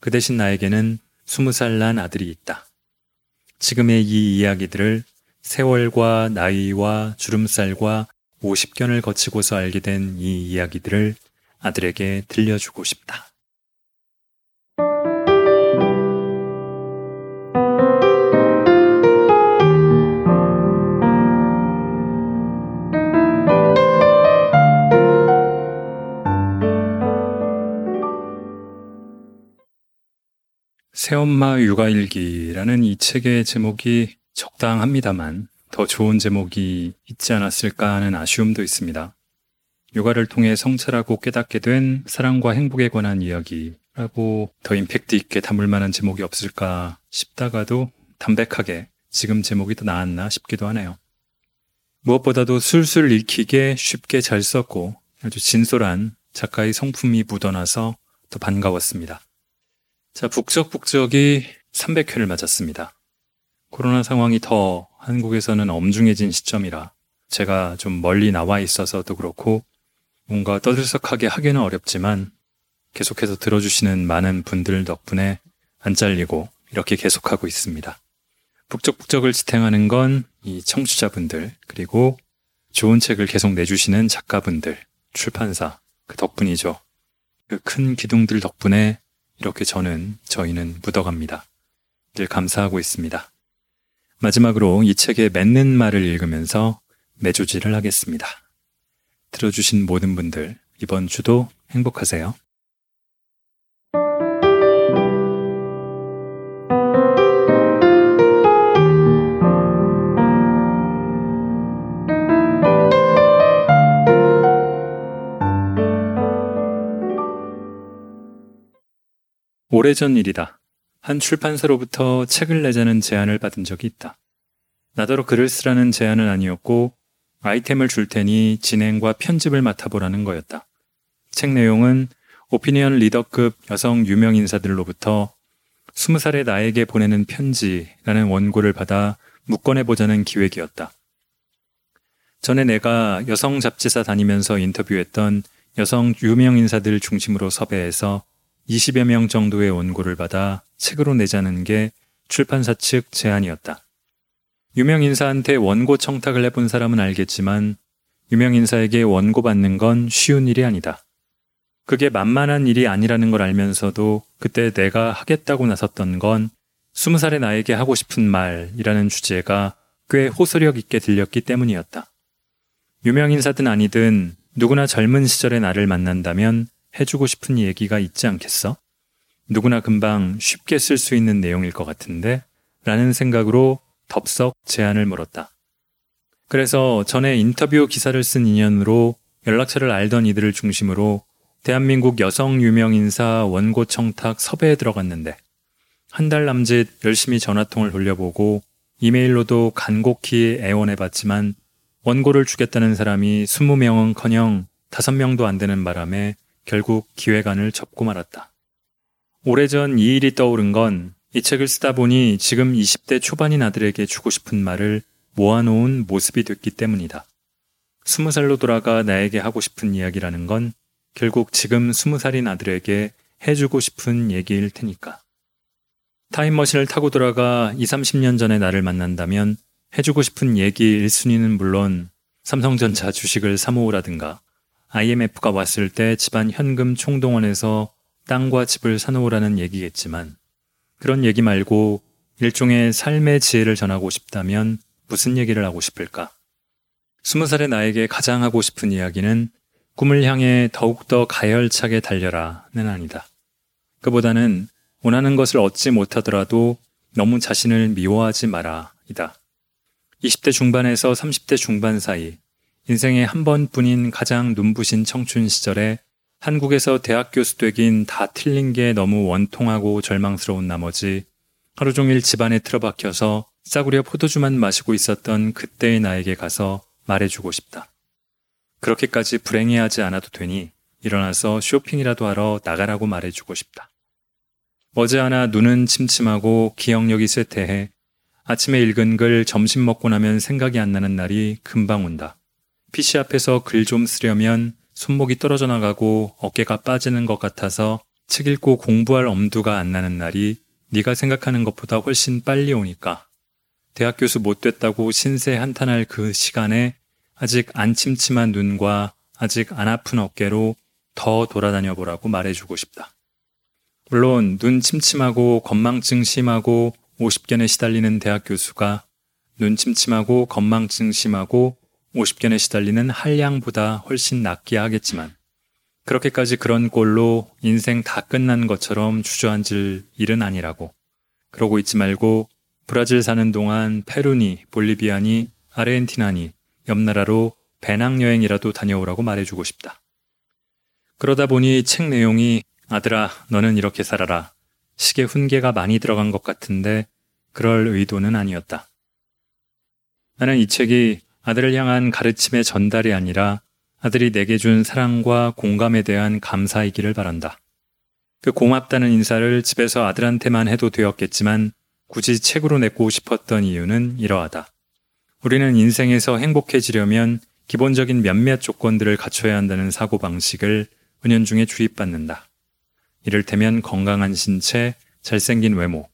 그 대신 나에게는 스무 살 난 아들이 있다. 지금의 이 이야기들을 세월과 나이와 주름살과 50견을 거치고서 알게 된 이 이야기들을 아들에게 들려주고 싶다. 새엄마 육아일기라는 이 책의 제목이 적당합니다만 더 좋은 제목이 있지 않았을까 하는 아쉬움도 있습니다. 육아를 통해 성찰하고 깨닫게 된 사랑과 행복에 관한 이야기라고 더 임팩트 있게 담을 만한 제목이 없을까 싶다가도 담백하게 지금 제목이 더 나았나 싶기도 하네요. 무엇보다도 술술 읽히게 쉽게 잘 썼고 아주 진솔한 작가의 성품이 묻어나서 더 반가웠습니다. 자, 북적북적이 300회를 맞았습니다. 코로나 상황이 더 한국에서는 엄중해진 시점이라 제가 좀 멀리 나와 있어서도 그렇고 뭔가 떠들썩하게 하기는 어렵지만 계속해서 들어주시는 많은 분들 덕분에 안 잘리고 이렇게 계속하고 있습니다. 북적북적을 지탱하는 건 이 청취자분들 그리고 좋은 책을 계속 내주시는 작가분들, 출판사 그 덕분이죠. 그 큰 기둥들 덕분에 이렇게 저는, 저희는 묻어갑니다. 늘 감사하고 있습니다. 마지막으로 이 책의 맺는 말을 읽으면서 매조지를 하겠습니다. 들어주신 모든 분들, 이번 주도 행복하세요. 오래전 일이다. 한 출판사로부터 책을 내자는 제안을 받은 적이 있다. 나더러 글을 쓰라는 제안은 아니었고 아이템을 줄 테니 진행과 편집을 맡아보라는 거였다. 책 내용은 오피니언 리더급 여성 유명 인사들로부터 20살의 나에게 보내는 편지라는 원고를 받아 묶어내보자는 기획이었다. 전에 내가 여성 잡지사 다니면서 인터뷰했던 여성 유명 인사들 중심으로 섭외해서 20여 명 정도의 원고를 받아 책으로 내자는 게 출판사 측 제안이었다. 유명 인사한테 원고 청탁을 해본 사람은 알겠지만 유명 인사에게 원고 받는 건 쉬운 일이 아니다. 그게 만만한 일이 아니라는 걸 알면서도 그때 내가 하겠다고 나섰던 건 스무 살의 나에게 하고 싶은 말이라는 주제가 꽤 호소력 있게 들렸기 때문이었다. 유명 인사든 아니든 누구나 젊은 시절의 나를 만난다면 해주고 싶은 얘기가 있지 않겠어? 누구나 금방 쉽게 쓸 수 있는 내용일 것 같은데? 라는 생각으로 덥석 제안을 물었다. 그래서 전에 인터뷰 기사를 쓴 인연으로 연락처를 알던 이들을 중심으로 대한민국 여성 유명 인사 원고 청탁 섭외에 들어갔는데 한 달 남짓 열심히 전화통을 돌려보고 이메일로도 간곡히 애원해봤지만 원고를 주겠다는 사람이 20명은 커녕 5명도 안 되는 바람에 결국 기획안을 접고 말았다. 오래전 이 일이 떠오른 건 이 책을 쓰다 보니 지금 20대 초반인 아들에게 주고 싶은 말을 모아놓은 모습이 됐기 때문이다. 20살로 돌아가 나에게 하고 싶은 이야기라는 건 결국 지금 20살인 아들에게 해주고 싶은 얘기일 테니까. 타임머신을 타고 돌아가 2, 30년 전에 나를 만난다면 해주고 싶은 얘기 1순위는 물론 삼성전자 주식을 사모으라든가 IMF가 왔을 때 집안 현금 총동원해서 땅과 집을 사놓으라는 얘기겠지만 그런 얘기 말고 일종의 삶의 지혜를 전하고 싶다면 무슨 얘기를 하고 싶을까? 스무 살의 나에게 가장 하고 싶은 이야기는 꿈을 향해 더욱더 가열차게 달려라는 아니다. 그보다는 원하는 것을 얻지 못하더라도 너무 자신을 미워하지 마라 이다. 20대 중반에서 30대 중반 사이 인생의 한 번뿐인 가장 눈부신 청춘 시절에 한국에서 대학 교수 되긴 다 틀린 게 너무 원통하고 절망스러운 나머지 하루 종일 집안에 틀어박혀서 싸구려 포도주만 마시고 있었던 그때의 나에게 가서 말해주고 싶다. 그렇게까지 불행해하지 않아도 되니 일어나서 쇼핑이라도 하러 나가라고 말해주고 싶다. 머지않아 눈은 침침하고 기억력이 쇠퇴해 아침에 읽은 글 점심 먹고 나면 생각이 안 나는 날이 금방 온다. PC 앞에서 글 좀 쓰려면 손목이 떨어져 나가고 어깨가 빠지는 것 같아서 책 읽고 공부할 엄두가 안 나는 날이 네가 생각하는 것보다 훨씬 빨리 오니까 대학 교수 못 됐다고 신세 한탄할 그 시간에 아직 안 침침한 눈과 아직 안 아픈 어깨로 더 돌아다녀 보라고 말해주고 싶다. 물론 눈 침침하고 건망증 심하고 50견에 시달리는 대학 교수가 눈 침침하고 건망증 심하고 50견에 시달리는 한량보다 훨씬 낫기야 하겠지만 그렇게까지 그런 꼴로 인생 다 끝난 것처럼 주저앉을 일은 아니라고. 그러고 있지 말고 브라질 사는 동안 페루니, 볼리비아니, 아르헨티나니 옆 나라로 배낭여행이라도 다녀오라고 말해주고 싶다. 그러다 보니 책 내용이 아들아, 너는 이렇게 살아라. 시계 훈계가 많이 들어간 것 같은데 그럴 의도는 아니었다. 나는 이 책이 아들을 향한 가르침의 전달이 아니라 아들이 내게 준 사랑과 공감에 대한 감사이기를 바란다. 그 고맙다는 인사를 집에서 아들한테만 해도 되었겠지만 굳이 책으로 내고 싶었던 이유는 이러하다. 우리는 인생에서 행복해지려면 기본적인 몇몇 조건들을 갖춰야 한다는 사고방식을 은연중에 주입받는다. 이를테면 건강한 신체, 잘생긴 외모,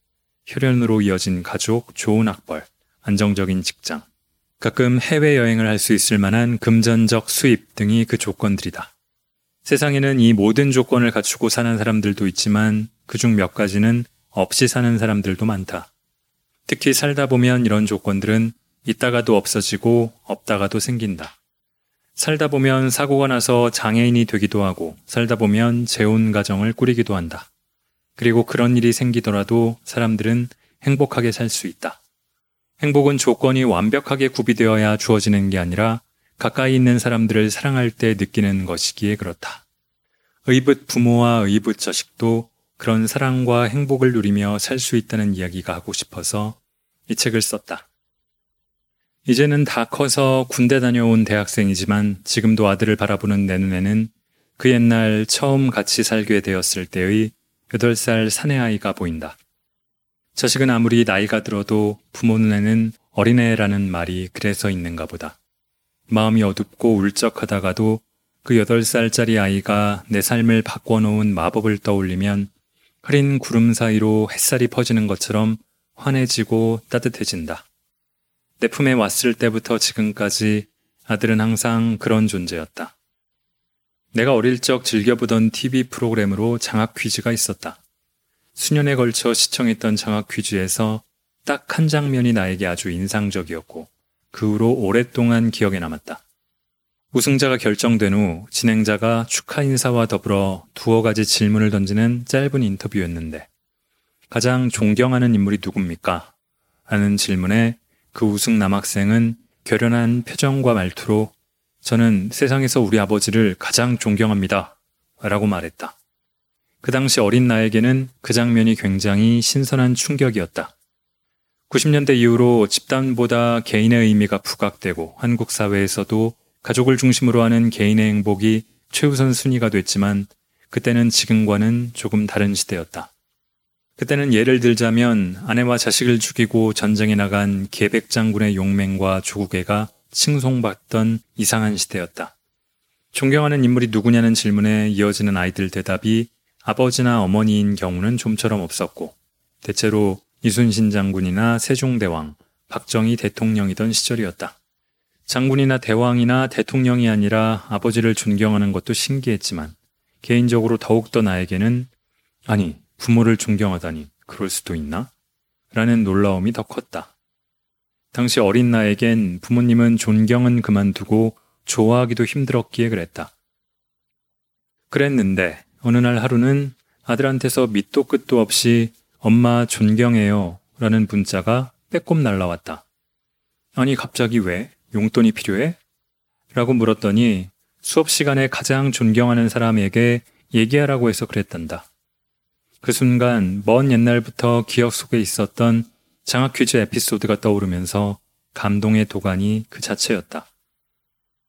혈연으로 이어진 가족, 좋은 학벌, 안정적인 직장, 가끔 해외여행을 할 수 있을 만한 금전적 수입 등이 그 조건들이다. 세상에는 이 모든 조건을 갖추고 사는 사람들도 있지만 그중 몇 가지는 없이 사는 사람들도 많다. 특히 살다 보면 이런 조건들은 있다가도 없어지고 없다가도 생긴다. 살다 보면 사고가 나서 장애인이 되기도 하고 살다 보면 재혼 가정을 꾸리기도 한다. 그리고 그런 일이 생기더라도 사람들은 행복하게 살 수 있다. 행복은 조건이 완벽하게 구비되어야 주어지는 게 아니라 가까이 있는 사람들을 사랑할 때 느끼는 것이기에 그렇다. 의붓 부모와 의붓 자식도 그런 사랑과 행복을 누리며 살 수 있다는 이야기가 하고 싶어서 이 책을 썼다. 이제는 다 커서 군대 다녀온 대학생이지만 지금도 아들을 바라보는 내 눈에는 그 옛날 처음 같이 살게 되었을 때의 8살 사내아이가 보인다. 자식은 아무리 나이가 들어도 부모 눈에는 어린애라는 말이 그래서 있는가 보다. 마음이 어둡고 울적하다가도 그 8살짜리 아이가 내 삶을 바꿔놓은 마법을 떠올리면 흐린 구름 사이로 햇살이 퍼지는 것처럼 환해지고 따뜻해진다. 내 품에 왔을 때부터 지금까지 아들은 항상 그런 존재였다. 내가 어릴 적 즐겨보던 TV 프로그램으로 장학 퀴즈가 있었다. 수년에 걸쳐 시청했던 장학 퀴즈에서 딱 한 장면이 나에게 아주 인상적이었고 그 후로 오랫동안 기억에 남았다. 우승자가 결정된 후 진행자가 축하 인사와 더불어 두어 가지 질문을 던지는 짧은 인터뷰였는데 가장 존경하는 인물이 누굽니까? 라는 질문에 그 우승 남학생은 결연한 표정과 말투로 저는 세상에서 우리 아버지를 가장 존경합니다. 라고 말했다. 그 당시 어린 나에게는 그 장면이 굉장히 신선한 충격이었다. 90년대 이후로 집단보다 개인의 의미가 부각되고 한국 사회에서도 가족을 중심으로 하는 개인의 행복이 최우선 순위가 됐지만 그때는 지금과는 조금 다른 시대였다. 그때는 예를 들자면 아내와 자식을 죽이고 전쟁에 나간 계백 장군의 용맹과 조국애가 칭송받던 이상한 시대였다. 존경하는 인물이 누구냐는 질문에 이어지는 아이들 대답이 아버지나 어머니인 경우는 좀처럼 없었고 대체로 이순신 장군이나 세종대왕, 박정희 대통령이던 시절이었다. 장군이나 대왕이나 대통령이 아니라 아버지를 존경하는 것도 신기했지만 개인적으로 더욱더 나에게는 아니 부모를 존경하다니 그럴 수도 있나? 라는 놀라움이 더 컸다. 당시 어린 나에겐 부모님은 존경은 그만두고 좋아하기도 힘들었기에 그랬다. 그랬는데 어느 날 하루는 아들한테서 밑도 끝도 없이 엄마 존경해요 라는 문자가 빼꼼 날라왔다. 아니 갑자기 왜? 용돈이 필요해? 라고 물었더니 수업 시간에 가장 존경하는 사람에게 얘기하라고 해서 그랬단다. 그 순간 먼 옛날부터 기억 속에 있었던 장학 퀴즈 에피소드가 떠오르면서 감동의 도가니 그 자체였다.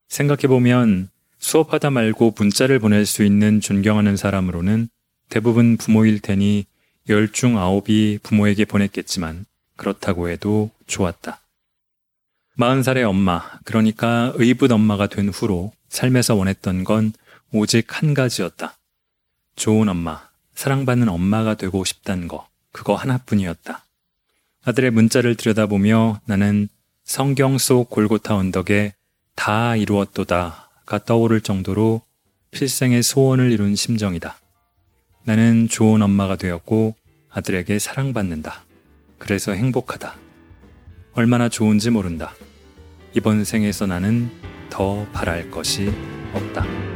생각해보면 수업하다 말고 문자를 보낼 수 있는 존경하는 사람으로는 대부분 부모일 테니 열 중 아홉이 부모에게 보냈겠지만 그렇다고 해도 좋았다. 마흔 살의 엄마, 그러니까 의붓 엄마가 된 후로 삶에서 원했던 건 오직 한 가지였다. 좋은 엄마, 사랑받는 엄마가 되고 싶단 거, 그거 하나뿐이었다. 아들의 문자를 들여다보며 나는 성경 속 골고타 언덕에 다 이루었도다 가 떠오를 정도로 필생의 소원을 이룬 심정이다. 나는 좋은 엄마가 되었고 아들에게 사랑받는다. 그래서 행복하다. 얼마나 좋은지 모른다. 이번 생에서 나는 더 바랄 것이 없다.